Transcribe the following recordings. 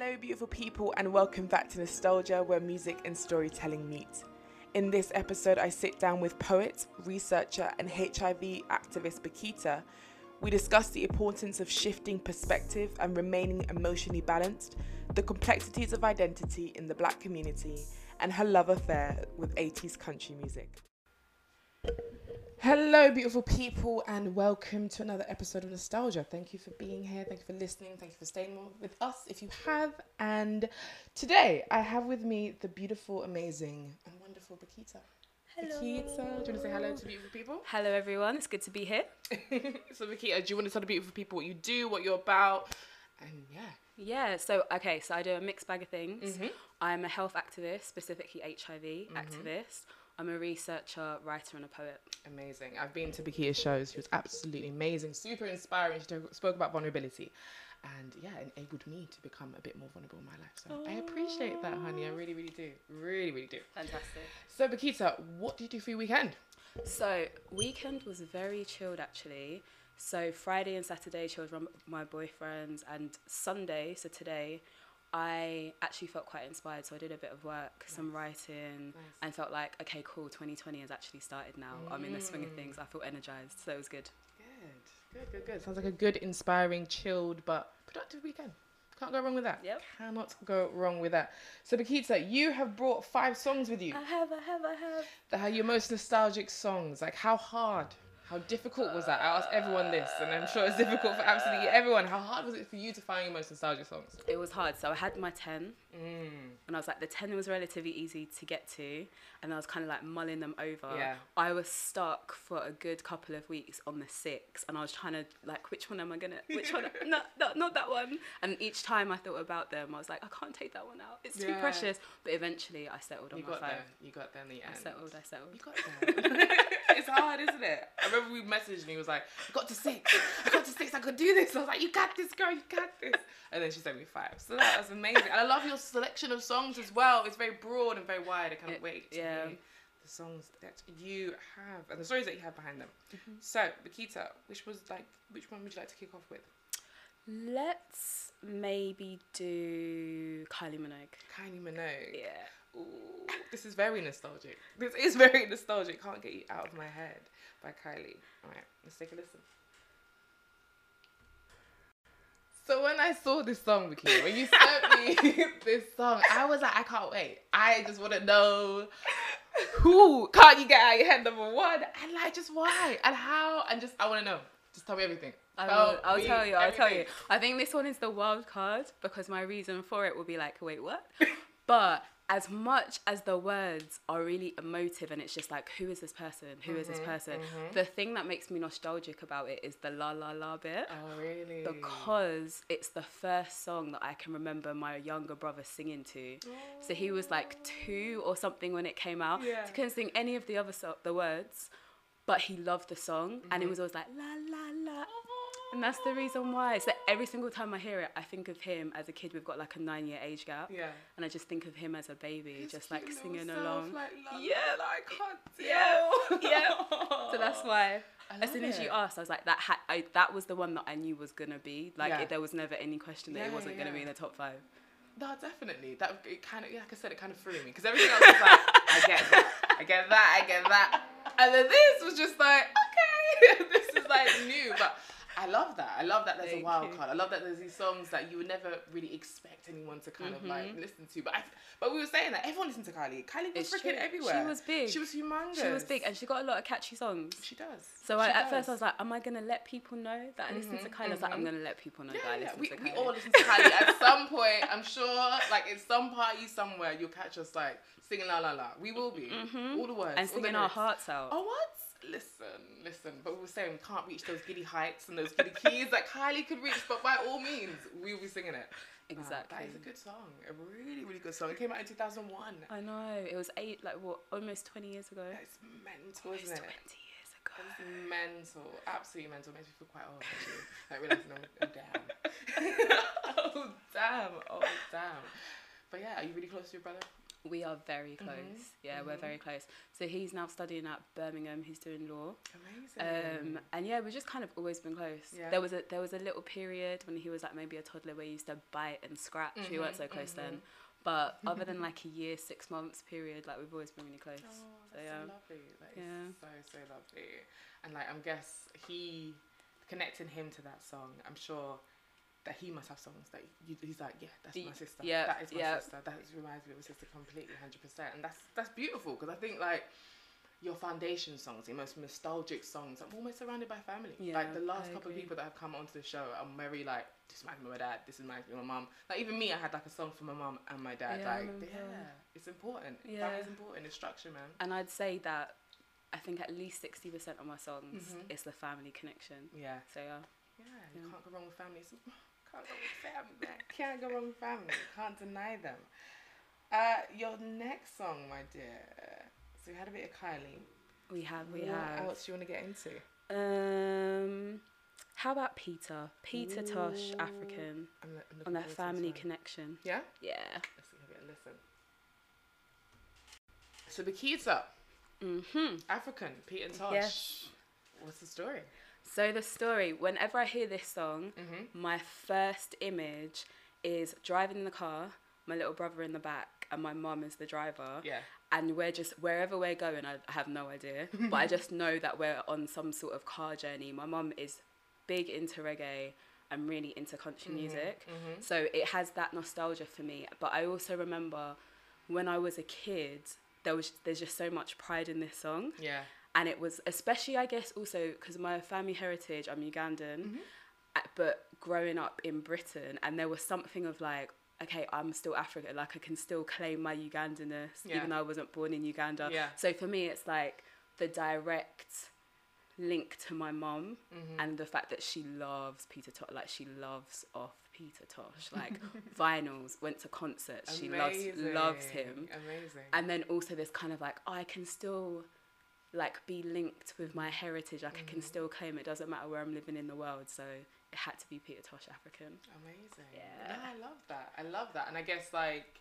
Hello, beautiful people, and welcome back to Nostalgia, where music and storytelling meet. In this episode, I sit down with poet, researcher, and HIV activist Bakita. We discuss the importance of shifting perspective and remaining emotionally balanced, the complexities of identity in the black community, and her love affair with 80s country music. Hello, beautiful people, and welcome to another episode of Nostalgia. Thank you for being here. Thank you for listening. Thank you for staying with us if you have. And today I have with me the beautiful, amazing, and wonderful Bakita. Hello. Bakita, do you want to say hello to beautiful people? Hello, everyone. It's good to be here. so, Bakita, do you want to tell the beautiful people what you do, what you're about? And yeah. Yeah. So, okay. So I do a mixed bag of things. Mhm. I'm a health activist, specifically HIV activist. I'm a researcher, writer, and a poet. Amazing. I've been to Bakita's shows. She was absolutely amazing, super inspiring. She spoke about vulnerability and, yeah, enabled me to become a bit more vulnerable in my life. So I appreciate that, honey. I really, really do. Really, really do. Fantastic. So, Bakita, what did you do for your weekend? So weekend was very chilled actually. So Friday and Saturday chilled with my boyfriends, and Sunday, so today, I actually felt quite inspired. So I did a bit of work, some writing, Nice. and felt like, okay, cool. 2020 has actually started now. I'm in the swing of things. I feel mm. energized, so it was good. Good, good, good, good. Sounds like a good, inspiring, chilled, but productive weekend. Can't go wrong with that. Yep. Cannot go wrong with that. So, Bakita, you have brought five songs with you. I have, I have, I have. that are your most nostalgic songs. Like, how hard, how difficult was that? I asked everyone this, and I'm sure it's difficult for absolutely everyone. How hard was it for you to find your most nostalgic songs? It was hard. So I had my 10, Mm. and I was like, the 10 was relatively easy to get to, and I was kind of like mulling them over. Yeah. I was stuck for a good couple of weeks on the six, and I was trying to, like, which one am I gonna, which one? no, no, not that one. And each time I thought about them, I was like, I can't take that one out. It's too Yeah. precious. But eventually I settled on You my got five. there. You got there in the I settled, I settled. You got there. it's hard, isn't it? Remember we messaged he was like, I got to six. I got to six. I could do this. I was like, you got this, girl. You got this. And then she sent me five. So that was amazing. And I love your selection of songs as well. It's very broad and very wide. I can't It- wait to yeah. hear the songs that you have and the stories that you have behind them. Mm-hmm. So, Bakita, which was like, which one would you like to kick off with? Let's maybe do Kylie Minogue. Kylie Minogue. Yeah. Ooh, this is very nostalgic. This is very nostalgic. Can't get you out of my head by Kylie. All right, let's take a listen. So when I saw this song, Vicky, when you sent me this song, I was like, I can't wait. I just want to know who can't you get out of your head number one, and like just why and how, and just I want to know. Just tell me everything. I Tell will, I'll tell you. I'll tell you. I think this one is the wild card because my reason for it will be like, wait, what? but as much as the words are really emotive and it's just like, who is this person? Who is Mm-hmm, this person? The thing that makes me nostalgic about it is the la la la bit. Oh really? Because it's the first song that I can remember my younger brother singing to. So he was like two or something when it came out. Yeah. So he couldn't sing any of the other so- the words, but he loved the song and Mm-hmm. it was always like la la la. And that's the reason why. So every single time I hear it, I think of him as a kid. We've got like a nine year age gap. Yeah. And I just think of him as a baby, His just like singing self, along. Like, Yeah. like, I can't Yeah. deal. Yeah. So that's why. As soon as you asked, I was like, that ha- I, that was the one that I knew was gonna be. Like, Yeah. it, there was never any question that Yeah, it wasn't yeah, gonna be in the top five. No, definitely. That it kind of, like I said, it kind of threw me because everything else was like, I get that, I get that, I get that, and then this was just like, okay, this is like new, but. I love that. I love that there's a Thank wild you. card. I love that there's these songs that you would never really expect anyone to kind of like Mm-hmm. listen to. But I, but we were saying that everyone listened to Kylie. Kylie was It's freaking true. everywhere. She was big. She was humongous. She was big and she got a lot of catchy songs. she does. So I, at first. I was like, am I gonna let people know that I listen to Kylie? I was like, I'm gonna let people know that I Yeah, listen we, to we Kylie. all listen to Kylie at some point. I'm sure, like in some party somewhere, you'll catch us like singing la la la. We will be all the words Mm-hmm. and singing our hearts out. Oh what? Listen, listen. But we were saying we can't reach those giddy heights and those giddy keys that Kylie could reach. But by all means, we will be singing it. Um, exactly. that is a good song. A really, really good song. It came out in 2001. I know. It was eight, like what, almost 20 years ago. It's mental, Almost isn't 20 it? years ago. It's mental, absolutely mental. Makes me feel quite old actually. Like realizing, oh damn, oh damn, oh damn. But yeah, are you really close to your brother? We are very close. Yeah, we're mhm. very close. So he's now studying at Birmingham. He's doing law. Amazing. Um, and yeah, we've just kind of always been close. Yeah. There was a there was a little period when he was like maybe a toddler where he used to bite and scratch. We weren't Mhm, so close mhm. then. But other than like a year, six months period, like we've always been really close. Oh, so yeah. so lovely. That is Yeah. so so lovely. And like I'm guess he connecting him to that song. I'm sure that he must have songs that you, he's like, yeah, that's my sister. yeah, that is my yeah. sister. That is, reminds me of my sister completely, hundred percent. And that's that's beautiful because I think like your foundation songs, your most nostalgic songs, I'm almost surrounded by family. Yeah, like the last I couple of people that have come onto the show, I'm very like, this reminds me of my dad. This reminds me of my mum. Like even me, I had like a song for my mum and my dad. Yeah, like yeah, it's important. Yeah. That is important. It's structure, man. And I'd say that I think at least sixty percent of my songs Mhm. is the family connection. Yeah. So yeah. Yeah, you Yeah. can't go wrong with family. It's- Can't go wrong with family. Can't go wrong with family. Can't deny them. Uh, your next song, my dear. So we had a bit of Kylie. We have, we what have. else do you want to get into? Um, how about Peter? Peter Tosh, African, I'm, lo- I'm on that forward to this family connection. Yeah? Yeah. Let's give it a listen. So Bakita, Mm-hmm. African, Peter Tosh. Yes. What's the story? So the story, whenever I hear this song, Mm-hmm. my first image is driving in the car, my little brother in the back, and my mum is the driver. Yeah. And we're just wherever we're going, I have no idea, but I just know that we're on some sort of car journey. My mum is big into reggae. I'm really into country music. Mm-hmm. So it has that nostalgia for me. But I also remember when I was a kid, there was there's just so much pride in this song, Yeah. And it was especially I guess also because my family heritage, I'm Ugandan, Mhm. uh, but growing up in Britain, and there was something of like. Okay, I'm still African. Like I can still claim my Ugandanness, Yeah. even though I wasn't born in Uganda. Yeah. So for me, it's like the direct link to my mum Mm-hmm. and the fact that she loves Peter Tosh, like she loves off Peter Tosh, like vinyls, went to concerts, she loves loves him, Amazing. and then also this kind of like I can still like be linked with my heritage, like I can Mhm. still claim it doesn't matter where I'm living in the world, so it had to be Peter Tosh African. Amazing. Yeah. No, I love that. I love that. And I guess like,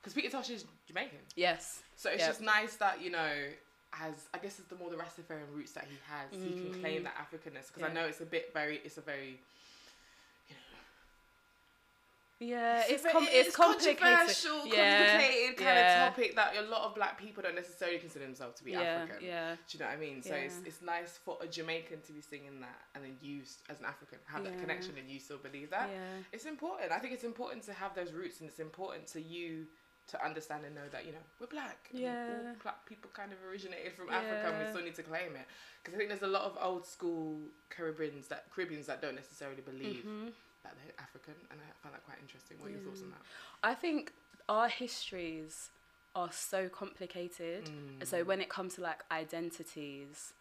because Peter Tosh is Jamaican, Yes, so it's Yep. just nice that you know, as I guess it's the more the Rastafarian roots that he has, he can claim Mm. that Africanness. Because I know it's a bit very, it's a very, yeah, it's com- it's complicated. controversial, Yeah, complicated kind yeah. of topic that a lot of black people don't necessarily consider themselves to be yeah, African. yeah, Do you know what I mean? So it's, Yeah. it's nice for a Jamaican to be singing that and then you as an African have that connection and you still believe that. yeah. It's important. I think it's important to have those roots, and it's important to you to understand and know that you know we're black. Yeah. all black people kind of originated from Africa, and we still need to claim it. Because I think there's a lot of old school Caribbeans that Caribbeans that don't necessarily believe Mhm. That they're African, and I find that quite interesting. What are your thoughts on that? I think our histories are so complicated. Mm. So when it comes to like identities,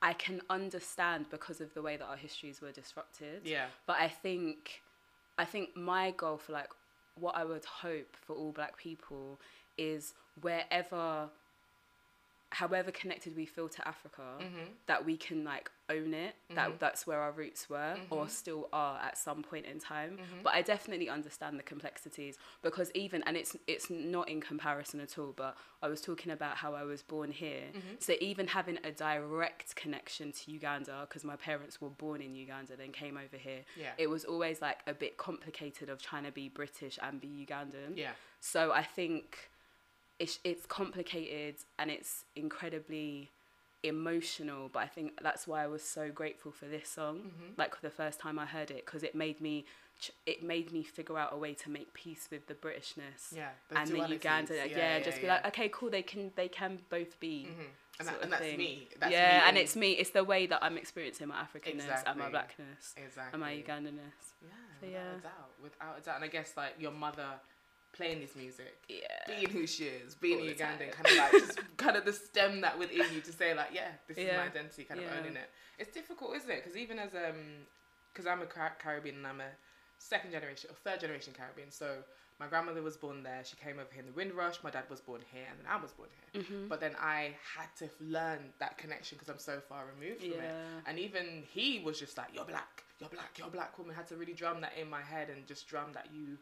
I can understand because of the way that our histories were disrupted. Yeah. But I think I think my goal for like what I would hope for all black people is wherever however connected we feel to Africa, Mhm. that we can like own it that Mhm. that's where our roots were or Mhm. still are at some point in time Mhm. but i definitely understand the complexities because even and it's it's not in comparison at all but i was talking about how i was born here Mhm. so even having a direct connection to uganda because my parents were born in uganda then came over here Yeah. it was always like a bit complicated of trying to be british and be ugandan yeah. so I think it's it's complicated and it's incredibly emotional. But I think that's why I was so grateful for this song. Mhm. Like the first time I heard it, because it made me it made me figure out a way to make peace with the Britishness Yeah. and the. Uganda. Yeah, just be like, okay, cool. They can they can both be. Mhm. And, that, and that's me. That's yeah, me and it's me. It's the way that I'm experiencing my Africanness and my blackness exactly and my Ugandanness. Yeah, So, without yeah. a doubt, without a doubt. And I guess like your mother playing this music, Yeah. being who she is, being All Ugandan, kind of like just kind of the stem that within you to say like, yeah, this is my identity, kind of owning it. It's difficult, isn't it? Because even as um, because I'm a Car- Caribbean and I'm a second generation or third generation Caribbean, so my grandmother was born there. She came over here in the Windrush. My dad was born here, and then I was born here. Mhm. But then I had to learn that connection because I'm so far removed from it. And even he was just like, "You're black, you're black, you're black woman." Had to really drum that in my head and just drum that you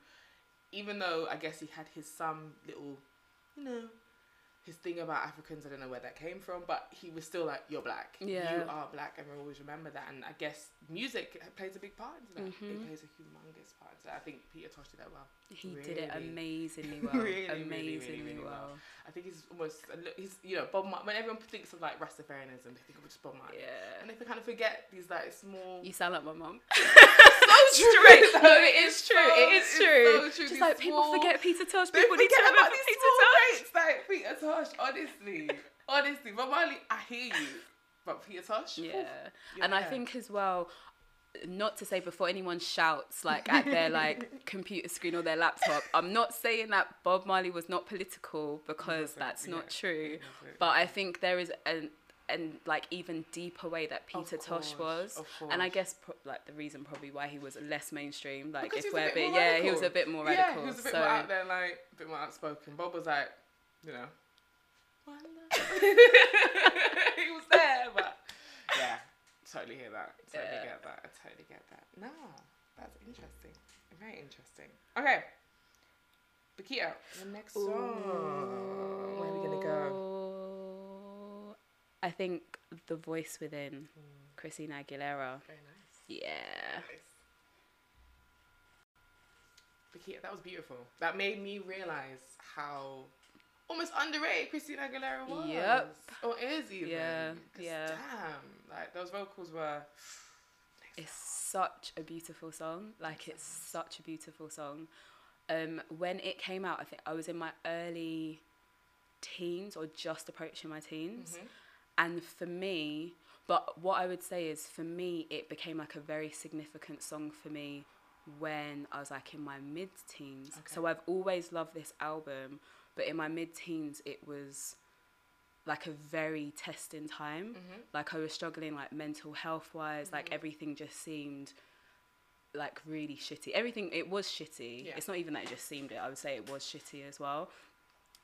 even though I guess he had his some little, you know, his thing about Africans, I don't know where that came from, but he was still like, "You're black. Yeah. You are black," and we always remember that. And I guess music plays a big part into that. It Mhm. plays a humongous part into that. I think Peter Tosh did that well. He did it amazingly well. really, really, amazingly really, really well. well. I think he's almost he's you know Bob. Mar- when everyone thinks of like Rastafarianism, they think of just Bob Marley, Yeah. and they kind of forget these like small. You sound like my mum. so true. No, it is It's true. so- oh, it is it's true. so true. Just like people small- forget Peter Tosh. People need to forget remember Peter Tosh. dates like Peter Tosh. Honestly, honestly, Bob Marley, I hear you, but Peter Tosh, Yeah. And I think as well, not to say before anyone shouts like at their like computer screen or their laptop, I'm not saying that Bob Marley was not political because that's not yeah, true. But I think there is an and like even deeper way that Peter Tosh was, and I guess pro- like the reason probably why he was less mainstream, like Because if we're a bit yeah, he was a bit more Yeah, radical. he was a bit so more out there, like a bit more outspoken. Bob was like, you know, he was there, but yeah, totally hear that. Totally Yeah. get that. I totally get that. No, that's interesting. Very interesting. Okay, Bakita, the next song. Where are we gonna go? I think the voice within Christina Aguilera. Very nice. Yeah. Nice. That was beautiful. That made me realize how almost underrated Christina Aguilera was. Yep. Or is even. Yeah, yeah. Damn. Like those vocals were. It's such a beautiful song. Like it's such a beautiful song. Um, when it came out, I think I was in my early teens or just approaching my teens. Mhm. And for me, but what I would say is for me, it became like a very significant song for me when I was like in my mid teens. Okay. So I've always loved this album, but in my mid teens, it was like a very testing time. Mhm. Like I was struggling like mental health wise, like Mhm. everything just seemed like really shitty. Everything it was shitty. Yeah. It's not even that it just seemed it. I would say it was shitty as well.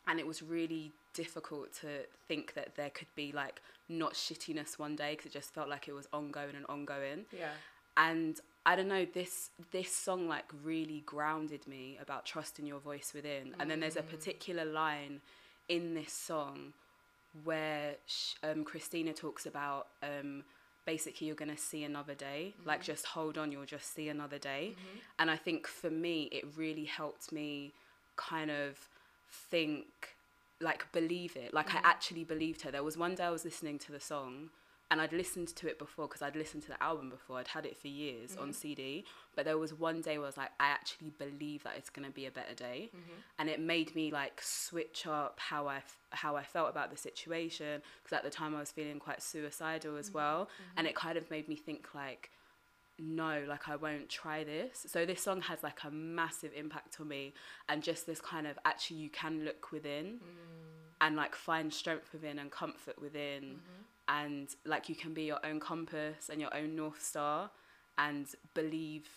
And it was really difficult to think that there could be like not shittiness one day because it just felt like it was ongoing and ongoing. Yeah. And I don't know this this song like really grounded me about trusting your voice within. And then there's a particular line in this song where sh- um, Christina talks about um, basically you're gonna see another day. Like just hold on, you'll just see another day. And I think for me, it really helped me kind of think, like believe it. Like I mm. actually believed her. There was one day I was listening to the song. And I'd listened to it before because I'd listened to the album before. I'd had it for years on mm-hmm. CD. But there was one day where I was like, I actually believe that it's gonna be a better day, mm-hmm. and it made me like switch up how I f- how I felt about the situation. Because at the time I was feeling quite suicidal as mm-hmm. well, and it kind of made me think like, no, like I won't try this. So this song has like a massive impact on me, and just this kind of actually you can look within, mm. and like find strength within and comfort within, mm-hmm. and like you can be your own compass and your own north star, and believe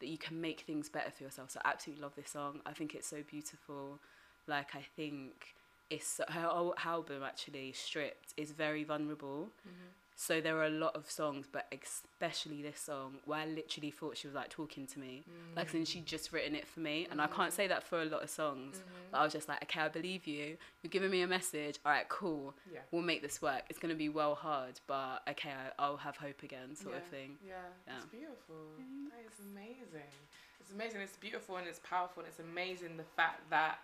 that you can make things better for yourself. So I absolutely love this song. I think it's so beautiful. Like I think it's her whole album actually stripped is very vulnerable. Mm-hmm. So there are a lot of songs, but especially this song, where I literally thought she was like talking to me, like since she'd just written it for me. And I mm. can't say that for a lot of songs, mm-hmm. but I was just like, okay, I believe you. You're giving me a message. All right, cool. Yeah. We'll make this work. It's gonna be well hard, but okay, I, I'll have hope again, sort of thing. Yeah, it's Yeah. beautiful. That is amazing. It's amazing. It's beautiful and it's powerful. And it's amazing the fact that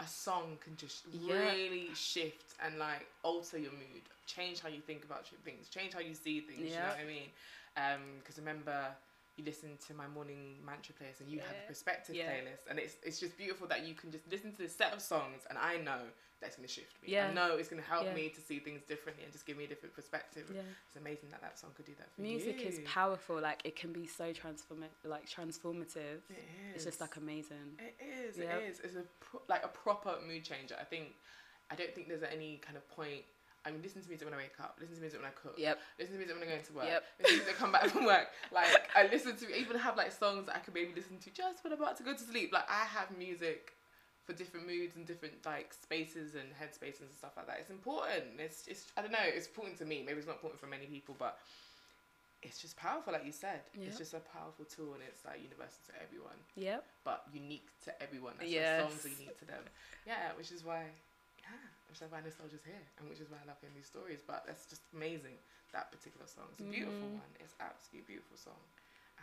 a song can just Yeah. really shift and like alter your mood, change how you think about things, change how you see things. You know what I mean? Um, because remember. You listen to my morning mantra playlist, and you have a perspective Yeah. playlist, and it's it's just beautiful that you can just listen to this set of songs, and I know that's gonna shift me. Yeah. I know it's gonna help Yeah. me to see things differently and just give me a different perspective. Yeah. It's amazing that that song could do that for you. Music you. is powerful. Like it can be so transform like transformative. It is. It's just like amazing. It is. Yep. It is. It's a pro- like a proper mood changer. I think. I don't think there's any kind of point. I mean, listen to music when I wake up. Listen to music when I cook. Yep. Listen to music when I go into work. Yep. Listen to music when I come back from work. Like I listen to even have like songs that I could maybe listen to just when I'm about to go to sleep. Like I have music for different moods and different like spaces and headspaces and stuff like that. It's important. It's it's I don't know. It's important to me. Maybe it's not important for many people, but it's just powerful, like you said. Yeah. It's just a powerful tool, and it's like universal to everyone, Yep. but unique to everyone. That's Yes. songs are unique to them. Yeah, which is why, which is why nostalgia's here, and which is why I love hearing these stories. But that's just amazing. That particular song. It's a beautiful Mhm. one. It's absolutely beautiful song.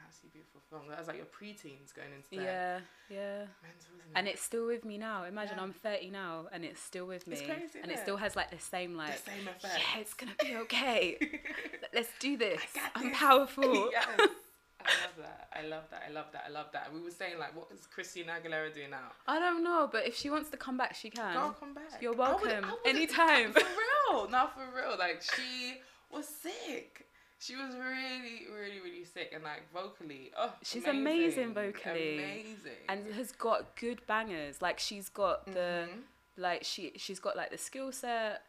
Absolutely beautiful song. That was like your preteens going into. Yeah. Yeah. Mental, isn't it? And it's still with me now. Imagine Yeah. I'm 30 now and it's still with me. It's crazy, and it innit? still has like the same like the same effect. yeah, it's gonna be okay. Let's do this. got I'm powerful. yes. I love that. I love that. I love that. I love that. And we were saying like, what is Christina Aguilera doing now? I don't know, but if she wants to come back, she can. Girl, come back. You're I would- welcome. I would- Anytime. For real. Not for real. Like she was sick. She was really, really, really sick, and like vocally, oh, She's amazing vocally. Amazing. and has got good bangers. Like she's got the Mhm. like she she's got like the skill set.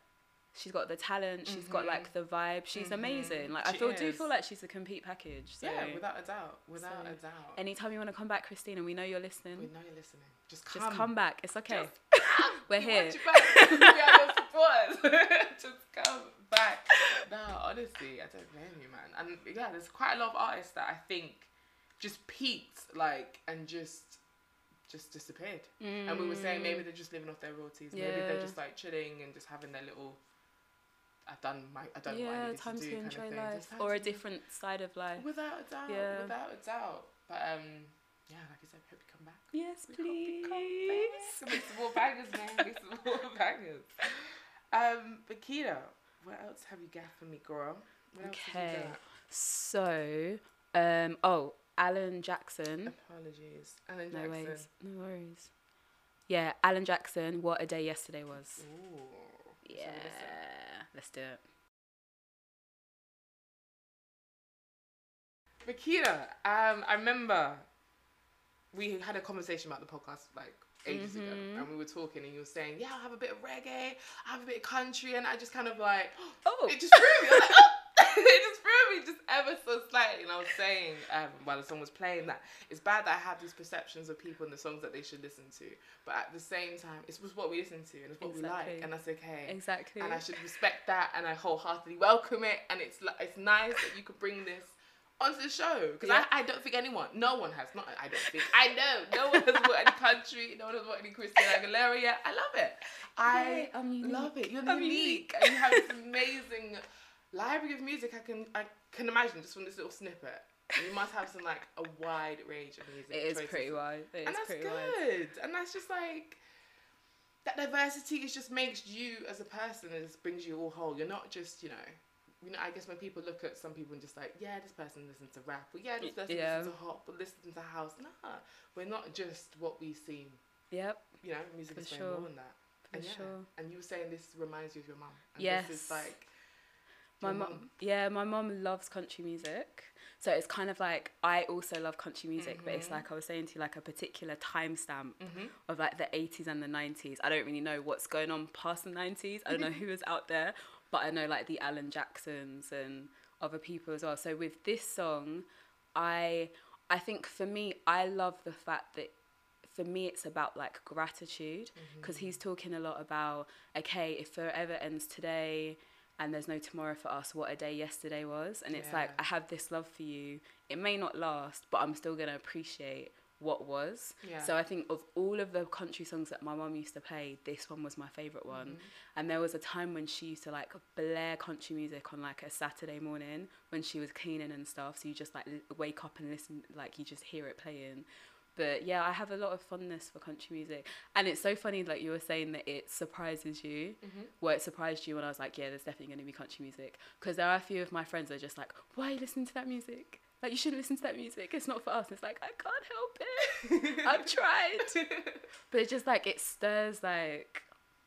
She's got the talent. She's got Mhm. like the vibe. She's Mhm. amazing. Like I She feel do is. feel like she's a complete package. So yeah, without a doubt, without so a doubt. anytime you want to come back, Christina, we know you're listening. we know you're listening. Just come. Just come back. It's okay. Just We're We here. want you back. we are your supporters. Just come back. No, honestly, I don't blame you, man. And yeah, there's quite a lot of artists that I think just peaked, like, and just just disappeared. And we were saying maybe they're just living off their royalties. Maybe they're Mm. Just like chilling and just having their little. I've done my. I done what I yeah, needed time to to, do. kind enjoy of thing. life Just or a to- different side of life. Without a doubt. Yeah. Without a doubt. But um, yeah, like I said, hope you come back. Yes, We hope you please. come back. Make some more bangers, man. Make some more bangers. Um, Bakita, what else have you got for me, girl? What Okay. So, um, oh, Alan Jackson. Apologies. Alan Jackson. No worries. No worries. Yeah, Alan Jackson. What a day yesterday was. Ooh. Yeah, listen? Let's do it. Bakita, um, I remember we had a conversation about the podcast like ages ago, Mhm. and we were talking, and you were saying, "Yeah, I'll have a bit of reggae, I have a bit of country," and I just kind of like, Oh, it just threw me. I was like, it just threw me just ever so slightly. And I was saying um, while the song was playing that it's bad that I have these perceptions of people and the songs that they should listen to, but at the same time, it's just what we listen to and it's what we like, and that's okay. exactly. And I should respect that, and I wholeheartedly welcome it. And it's it's nice that you could bring this onto the show because Yeah. I, I don't think anyone, no one has, not I don't think, I know no one has bought any country, no one has bought any Christina Aguilera yet. I love it. I Yay, love it. You're I'm unique, and you have this amazing library of music. I can I can imagine just from this little snippet. You must have some like a wide range of music. It is choices. pretty wide. It and that's good. wide. And that's just like that diversity is just makes you as a person and just brings you all whole. You're not just you know. You know, I guess when people look at some people and just like, yeah, this person listens to rap, or yeah, this person yeah. listens to hop, or listens to house. Nah, we're not just what we seem. Yep, You know, music For is way sure. more than that. for And yeah, sure. and you were saying this reminds you of your mum. And Yes. This is like My mom, yeah, my mom loves country music. So it's kind of like I also love country music, but it's Mhm. like I was saying to you, like a particular timestamp Mhm. of like the 80s and the 90s. I don't really know what's going on past the 90s. I don't know who is out there, but I know like the Alan Jacksons and other people as well. So with this song, I I think for me, I love the fact that for me it's about like gratitude because he's talking a lot about okay, if forever ends today and there's no tomorrow for us, what a day yesterday was. And it's like I have this love for you. It may not last, but I'm still gonna appreciate what was. Yeah. So I think of all of the country songs that my mum used to play, this one was my favorite one. Mm-hmm. And there was a time when she used to like blare country music on like a Saturday morning when she was cleaning and stuff. So you just like l- wake up and listen, like you just hear it playing. But yeah, I have a lot of fondness for country music, and it's so funny. Like you were saying that it surprises you. Mhm. Well, it surprised you when I was like, yeah, there's definitely going to be country music. Because there are a few of my friends that are just like, why are you listening to that music? Like you shouldn't listen to that music. It's not for us. It's like I can't help it. I've tried. But it's just like it stirs like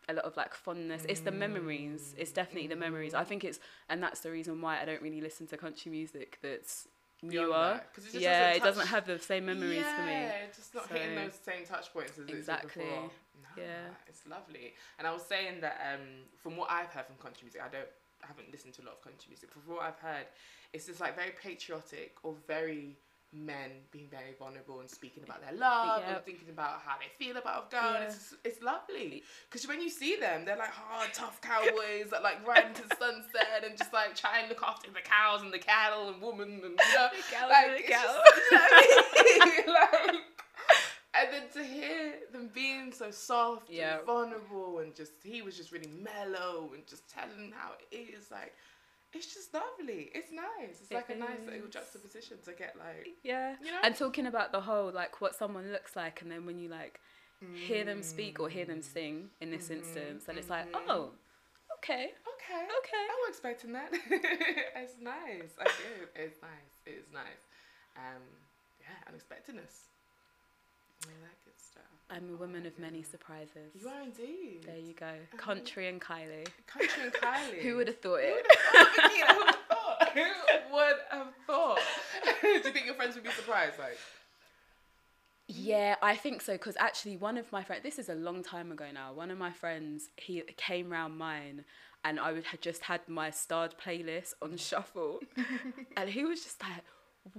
a lot of like fondness. It's the memories. It's definitely the memories. I think it's and that's the reason why I don't really listen to country music that's newer. it yeah, doesn't it doesn't have the same memories yeah, for me. it's just not hitting those same touch points as Exactly. it did before. No, Yeah. it's lovely. And I was saying that um, from what I've heard from country music, I don't, I haven't listened to a lot of country music. From what I've heard, it's just like very patriotic or very men being very vulnerable and speaking about their love and thinking about how they feel about a girl. Yeah. it's, it's lovely. Because when you see them, they're like hard, tough cowboys that like ride into the sunset and just like try and look after the cows and the cattle and women and you know. Like, it's just- you know what I mean? like, and then to hear them being so soft Yeah. and vulnerable and just he was just really mellow and just telling how it is like it's just lovely. It's nice. It's It like a nice little juxtaposition to get like Yeah. You know? And talking about the whole like what someone looks like and then when you like hear them speak or hear them sing in this Mhm, instance and it's like, mhm. oh, okay. okay. Okay. I was expecting that. It's nice. I do. It's nice. It's nice. Um yeah unexpectedness. I like I'm a woman of many surprises. you are indeed There you go. Um, Country and Kylie. country and Kylie Who would have thought it? Who would have thought? Who would have thought? Do you think your friends would be surprised? Like, Yeah, I think so. Because actually, one of my friends, this is a long time ago now. One of my friends, he came round mine, and I would had just had my starred playlist on shuffle, and he was just like,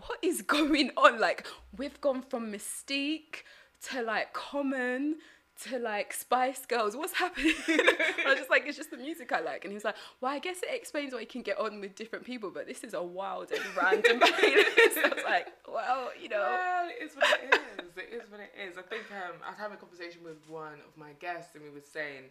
"What is going on? Like, we've gone from Mis-Teeq to like Common." To like Spice Girls, what's happening? I was just like, it's just the music I like. And he was like, well, I guess it explains why you can get on with different people, but this is a wild and random playlist. I was like, well, you know. well, it is what it is. It is what it is. I think um, I was having a conversation with one of my guests, and we were saying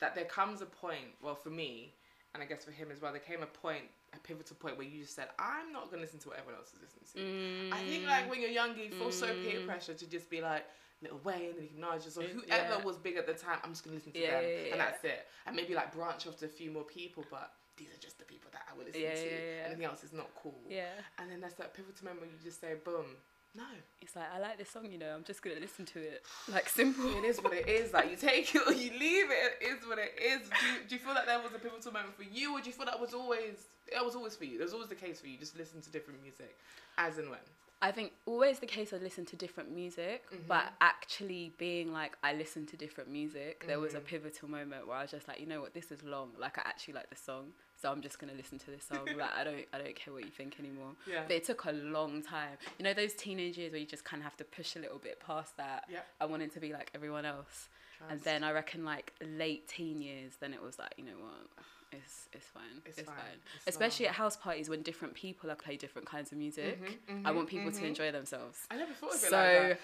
that there comes a point. Well, for me, and I guess for him as well, there came a point, a pivotal point where you just said, "I'm not going to listen to what everyone else is listening to." I think like when you're younger, you feel so peer Mm. pressure to just be like. Little Wayne and Nicki Minaj or Yeah. whoever was big at the time, I'm just gonna listen to Yeah, them yeah, yeah. and that's it. And maybe like branch off to a few more people, but these are just the people that I will listen Yeah, to. yeah, yeah. Anything else is not cool. Yeah. And then there's that pivotal moment where you just say, boom, no. It's like I like this song, you know. I'm just gonna listen to it. Like simple. It is what it is. Like you take it or you leave it. It is what it is. Do you, do you feel like that was a pivotal moment for you, or do you feel that was always that was always for you? That was always the case for you. Just listen to different music, as and when. I think always the case. I listen to different music, but actually being like I listen to different music. There was a Mhm. pivotal moment where I was just like, you know what, this is long. Like I actually like the song, so I'm just gonna listen to this song. like I don't, I don't care what you think anymore. Yeah. But it took a long time. You know those teenage years where you just kind of have to push a little bit past that. Yep. I wanted to be like everyone else. And then I reckon like late teen years, then it was like, you know what, it's it's fine, It's it's, fine. fine. It's Especially at house parties when different people are play different kinds of music. Mhm, I mhm, want people to mhm. enjoy themselves. I never thought of it So, like that.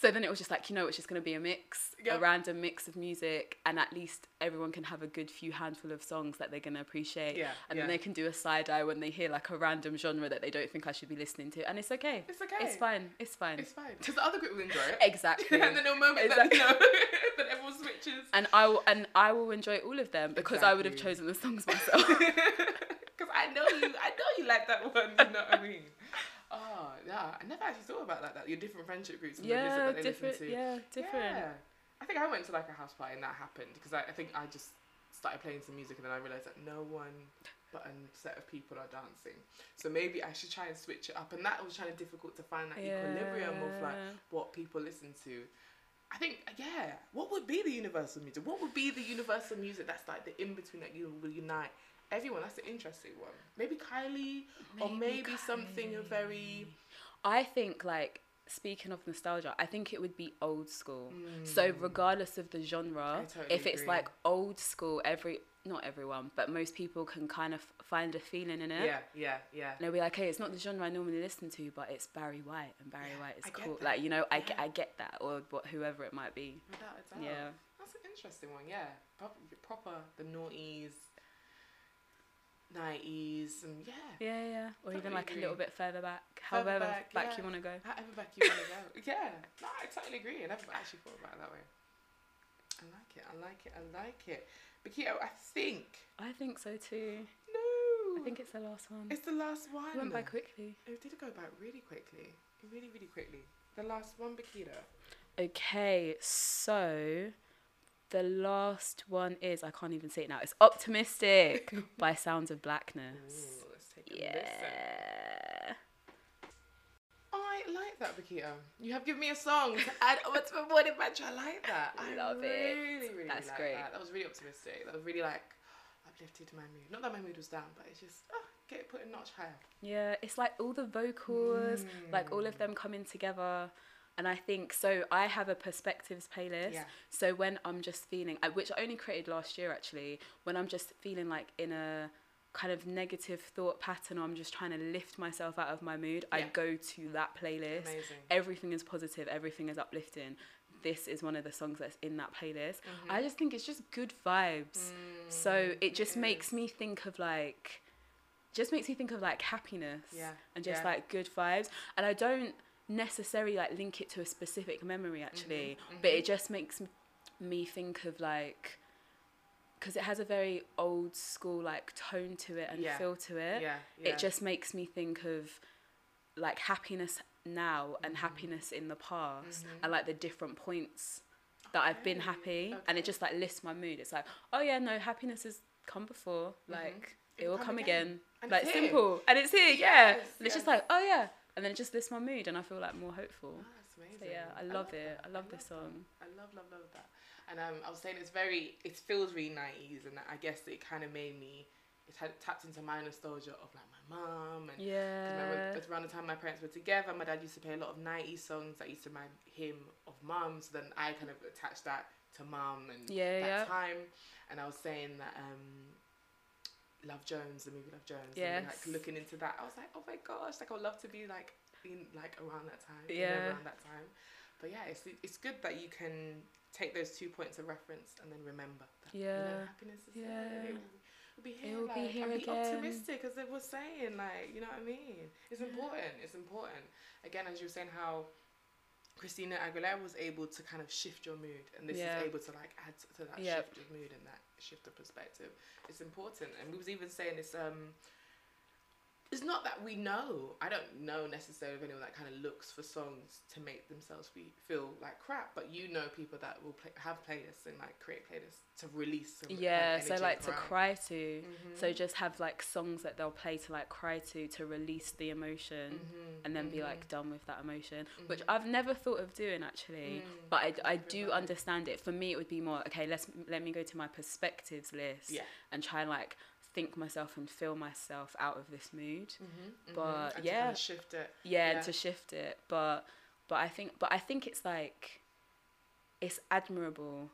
So then it was just like you know, it's just gonna be a mix, Yep. a random mix of music, and at least everyone can have a good few handful of songs that they're gonna appreciate. Yeah, And yeah. then they can do a side eye when they hear like a random genre that they don't think I should be listening to, and it's okay. It's okay. It's fine. It's fine. It's fine because the other group will enjoy it. Exactly. and then a moment Exactly. that you know, then everyone switches. and I will, and I will enjoy all of them because I would have chosen the songs myself. Because I know you, I know you like that one. You know what I mean? Yeah, I never actually thought about that. that. Your different friendship groups. And the music yeah, that they different. listen to. Yeah, different. Yeah. I think I went to like a house party and that happened because I, I think I just started playing some music and then I realized that no one but a set of people are dancing. So maybe I should try and switch it up. And that was kind of difficult to find that equilibrium of like what people listen to. I think yeah. What would be the universal music? What would be the universal music that's like the in between that you will unite everyone? That's an interesting one. Maybe Kylie, or maybe something very. I think like speaking of nostalgia, I think it would be old school. So regardless of the genre, Mm. Totally if it's agree. like old school, every not everyone, but most people can kind of find a feeling in it. Yeah, yeah, yeah. And they'll be like, hey, it's not the genre I normally listen to, but it's Barry White, and Barry Yeah, White is I cool. Like, you know, I, get. I get that, or what, whoever it might be. Without a doubt. Yeah. That's an interesting one, yeah. Proper, proper the noughties, 90s, and yeah. Yeah, yeah. Or even Totally like a little bit further back, Further however back, back, yeah. you want to go. However back you want to go. Yeah. No, I totally agree. I never actually thought about it that way. I like it. I like it. I like it. But I think. I think so too. No. I think it's the last one. it's the last one. It went by quickly. It did go by really quickly. Really, really quickly. The last one, Bakita. Okay, so the last one is I can't even say it now. It's Optimistic by Sounds of Blackness. Ooh, let's take a listen. Yeah. I like that, Bakita. You have given me a song to add what's my morning. I like that. I Love it. really, really That's like great. That. that was really optimistic. That was really like uplifted my mood. Not that my mood was down, but it's just oh, get it put a notch higher. Yeah, it's like all the vocals, like all of mm. them coming together. And I think so. I have a perspectives playlist. Yeah. So when I'm just feeling, which I only created last year actually, when I'm just feeling like in a kind of negative thought pattern, or I'm just trying to lift myself out of my mood, I go to that playlist. Amazing. Everything is positive. Everything is uplifting. This is one of the songs that's in that playlist. Mm-hmm. I just think it's just good vibes. so it just Mm, it makes is. me think of like just makes me think of like happiness Yeah, and just yeah. like good vibes and i don't necessarily like link it to a specific memory Mm-hmm, actually but it just makes me think of like because it has a very old school like tone to it and Yeah. feel to it Yeah, yeah. it just makes me think of like happiness now and Mm-hmm. happiness in the past and like the different points that I've been Okay, happy and it just like lists my mood. It's like, oh yeah, no, happiness has come before. Like it will come again. And like it's simple. And it's here, yeah. Yes, And it's just like, oh yeah. And then it just lists my mood and I feel like more hopeful. Oh, that's amazing. So yeah, I love it. that. I love this that. song. I love, love, love that. And um, I was saying it's very, it feels really 90s, and I guess it kind of made me, it had tapped into my nostalgia of like my mum and Yeah. it's around the time my parents were together. My dad used to play a lot of 90s songs that used to remind him of mum. So then I kind of attached that to mum and Yeah, that yeah. time. And I was saying that um, Love Jones, the movie Love Jones, and like looking into that, I was like, oh my gosh, like I would love to be like in like around that time, Yeah. around that time. But yeah, it's it's good that you can take those two points of reference and then remember that you know, Yeah. happiness is Yeah. It will, be here. will be here and be again. optimistic, as they were saying. Like you know what I mean? It's important. It's important. Again, as you were saying, how Christina Aguilera was able to kind of shift your mood, and this Yeah. is able to like add to, to that Yep. shift of mood and that shift of perspective. It's important, and we was even saying it's um. It's not that we know. I don't know necessarily of anyone that kind of looks for songs to make themselves be, feel like crap, but you know people that will play, have playlists and like create playlists to release some. Yeah, so energy like to around. cry to. Mhm. So just have like songs that they'll play to like cry to to release the emotion Mhm, and then be mhm. like done with that emotion, which Mhm. I've never thought of doing actually. Mm, But I, I do understand it. For me, it would be more okay. Let's let me go to my perspectives list Yeah. and try and like think myself and feel myself out of this mood. Mhm, But, mhm. And to yeah. kind of shift it. Yeah, Yeah. to shift it. But but I think but I think it's like it's admirable.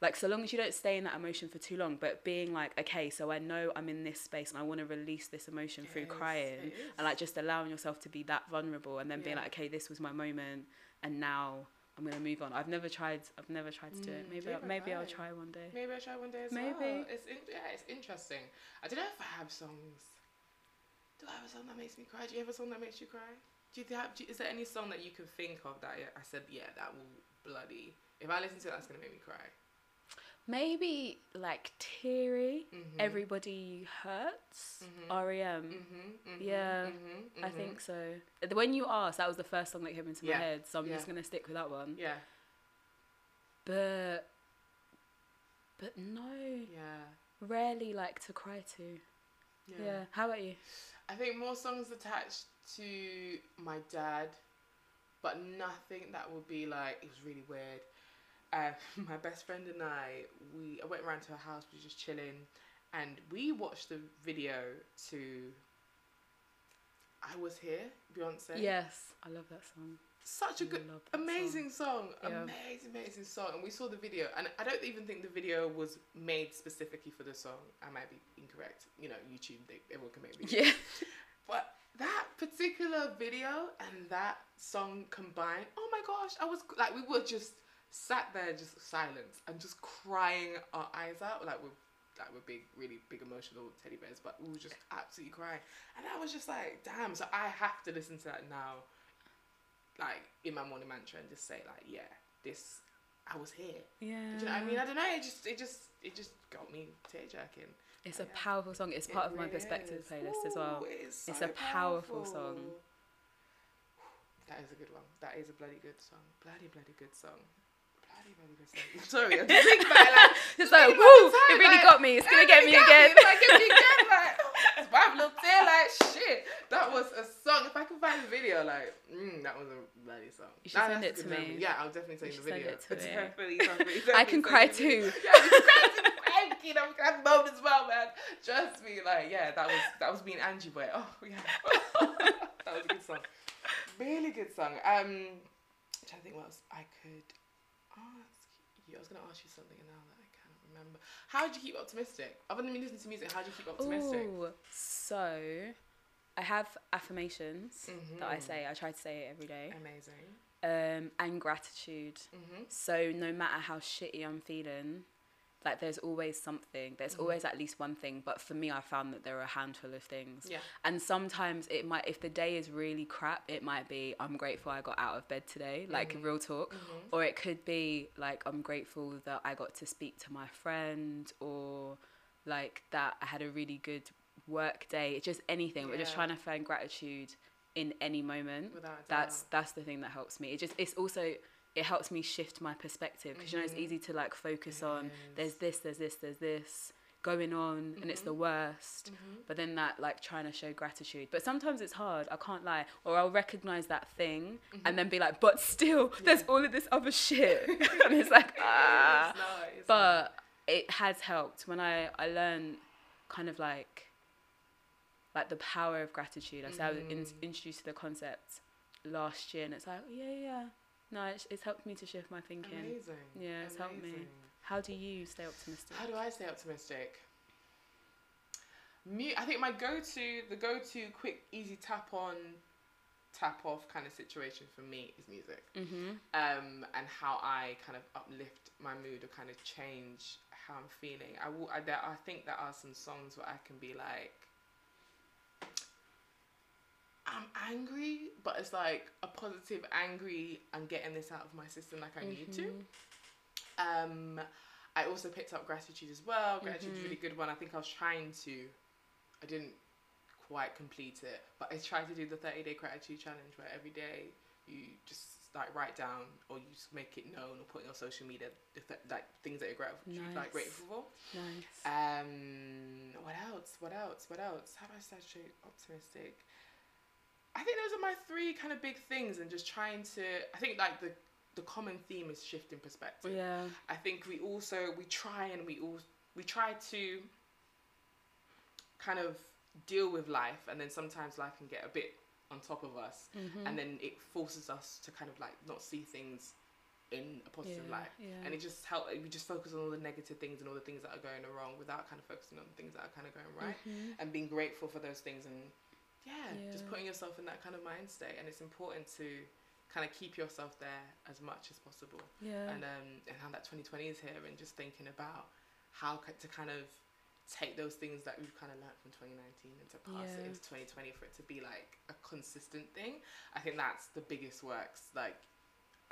Like so long as you don't stay in that emotion for too long, but being like, okay, so I know I'm in this space and I want to release this emotion through It is, crying and like just allowing yourself to be that vulnerable and then being like, okay, this was my moment and now I'm gonna move on. I've never tried I've never tried to do it. Mm, Maybe I, maybe I'll try one day. Maybe I'll try one day as Maybe. well. It's in, yeah, it's interesting. I don't know if I have songs. Do I have a song that makes me cry? Do you have a song that makes you cry? Do you have? Do, is there any song that you can think of that I- I said, yeah, that will bloody. If I listen to it, that's gonna make me cry. Maybe like teary. Mhm. Everybody hurts. Mhm. REM. Mhm, mhm, Yeah, mhm, I mhm. think so. When you asked, that was the first song that came into Yeah, my head, so I'm yeah. just gonna stick with that one. Yeah, But, but no, yeah, rarely like to cry to. Yeah. How about you? I think more songs attached to my dad, but nothing that would be like it was really weird. Uh, my best friend and I, we I went around to her house, we were just chilling, and we watched the video to "I Was Here" Beyonce. Yes, I love that song. such a good, that song. amazing song, Yeah. amazing, amazing song. And we saw the video, and I don't even think the video was made specifically for the song. I might be incorrect. You know, YouTube, they, everyone can make videos. Yeah. But that particular video and that song combined, oh my gosh, I was like, we were just sat there, just silent and just crying our eyes out, like we're like we're big, really big emotional teddy bears, but we were just absolutely crying, and I was just like, damn. So I have to listen to that now, like in my morning mantra, and just say like, yeah, this, I was here. Yeah. Do you know what I mean? I don't know. It just, it just, it just got me tear jerking. It's a Yeah. powerful song. It's It part of my perspective is. playlist as well. Ooh, it is It's so a powerful song. That is a good one. That is a bloody good song. Bloody, bloody good song. Bloody, bloody good song. Sorry, I'm just thinking about it like. It's like, woo! It really like, got me. It's gonna get me again. It's like, get me again. Like, it's my little tear, like, shit. That was a song. If I can find the video, like, mm, that was a bloody song. You should Nah, send it to me. memory. Yeah, I'll definitely send you the send video. it to me. Definitely, definitely, I can cry too. Yeah, you can cry too. Thinking. I'm gonna have moments as well, man. Trust me, like yeah, that was that was me and Angie boy. Oh yeah, that was a good song. Really good song. Um, I'm trying to think what else I could ask you. I was gonna ask you something and now that I can't remember. How do you keep optimistic? Other than listening to music, how do you keep optimistic? Ooh, so I have affirmations that I say. I try to say it every day. Amazing. Um, and gratitude. Mm-hmm. So no matter how shitty I'm feeling, like there's always something. There's Mhm. always at least one thing. But for me, I found that there are a handful of things. Yeah. And sometimes it might, if the day is really crap, it might be I'm grateful I got out of bed today, like Mhm. real talk. Mhm. Or it could be like I'm grateful that I got to speak to my friend, or like that I had a really good work day. It's just anything. We're just trying to find gratitude in any moment that's that's the thing that helps me it just it's also it helps me shift my perspective because you know it's Mhm. easy to like focus on there's this there's this there's this going on and it's the Mhm. worst Mhm. but then that like trying to show gratitude but sometimes it's hard i can't lie or i'll recognize that thing Mhm. and then be like but still there's all of this other shit and it's like ah It's not, it's not. but it has helped when I I learned kind of like like the power of gratitude. I said I was in, Mhm. introduced to the concept last year, and it's like yeah, yeah, no, it's, it's helped me to shift my thinking. amazing. Yeah, it's helped me. How do you stay optimistic? How do I stay optimistic? Mu- I think my go-to, the go-to quick, easy tap on, tap off kind of situation for me is music. mm-hmm. Um, and how I kind of uplift my mood or kind of change how I'm feeling. I will. I, there, I think there are some songs where I can be like, I'm angry, but it's like a positive angry. I'm getting this out of my system like I need to. Mm-hmm. Um, I also picked up gratitude as well. Gratitude is a Mhm. really good one. I think I was trying to, I didn't quite complete it, but I tried to do the 30 day gratitude challenge where every day you just like write down or you just make it known or put in your social media th- like things that you're grateful, Nice. like grateful for. Nice. Um, what else? What else? What else? How do I stay optimistic? I think those are my three kind of big things, and just trying to. I think like the the common theme is shifting perspective. yeah. I think we also we try and we all we try to kind of deal with life, and then sometimes life can get a bit on top of us, Mm-hmm. and then it forces us to kind of like not see things in a positive yeah. light Yeah. and it just help we just focus on all the negative things and all the things that are going wrong without kind of focusing on the things that are kind of going right Mhm. and being grateful for those things and yeah, just putting yourself in that kind of mind state and it's important to kind of keep yourself there as much as possible. Yeah. and um and how that 2020 is here and just thinking about how to kind of take those things that we've kind of learned from 2019 and to pass it into 2020 for it to be like a consistent thing. I think that's the biggest works like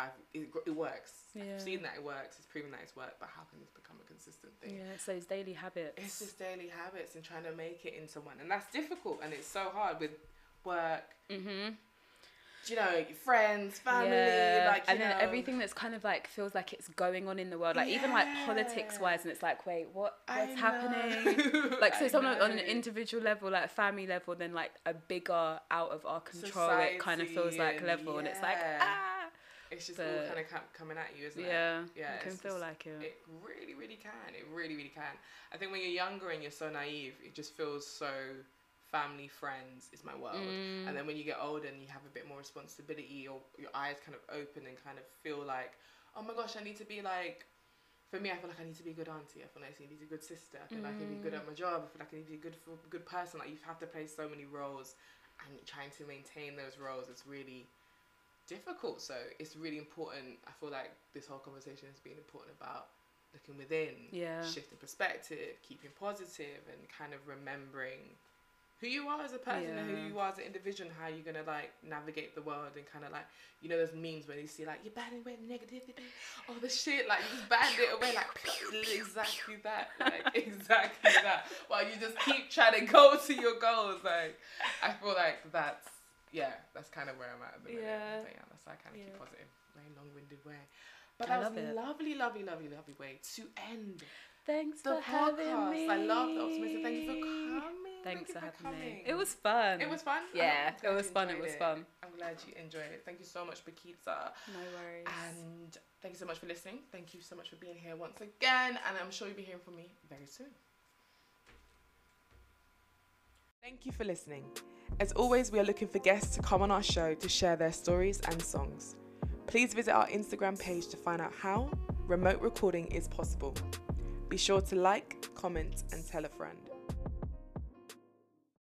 I've, it, it works Yeah. i've seen that it works it's proven that it's worked but how can this become a consistent thing yeah. So it's those daily habits. it's just daily habits and trying to make it into one and that's difficult and it's so hard with work mm-hmm. you know your friends family Yeah, like and then know, everything that's kind of like feels like it's going on in the world, like even like politics wise, and it's like, wait, what what's happening? Like so, I sometimes on an individual level, like a family level, then like a bigger out of our control, it kind of feels like level, and it's like ah, It's just all kind of com- coming at you, isn't it? yeah, Yeah, it can feel just- like it. It really, really can. It really, really can. I think when you're younger and you're so naive, it just feels so family, friends is my world. Mm. And then when you get older and you have a bit more responsibility, or your eyes kind of open and kind of feel like, oh my gosh, I need to be like. For me, I feel like I need to be a good auntie. I feel like I need to be a good sister. I feel like I need to be good Mm. at my job. I feel like I need to be a good, good person. Like you have to play so many roles, and trying to maintain those roles is really difficult. So it's really important. I feel like this whole conversation has been important about looking within, Yeah. shifting perspective, keeping positive, and kind of remembering who you are as a person and who you are as an individual and how you're gonna like navigate the world and kind of like you know those memes where you see like you're banning away negativity, all the shit like you just banned it away like exactly that like exactly that. While you just keep trying to go to your goals like I feel like that's yeah that's kind of where I'm at at the minute. Yeah. But yeah, that's how I kind of keep positive. Very long-winded way. But I that was love lovely, lovely, lovely, lovely way to end Thanks the for having podcast. me. I love the optimism. Thank you for coming. Thanks you for for having me. It was fun. It was fun. Yeah, it was fun. It was fun. I'm glad you enjoyed it. Thank you so much, Bakita. No worries. And thank you so much for listening. Thank you so much for being here once again. And I'm sure you'll be hearing from me very soon. Thank you for listening. As always, we are looking for guests to come on our show to share their stories and songs. Please visit our Instagram page to find out how remote recording is possible. Be sure to like, comment, and tell a friend.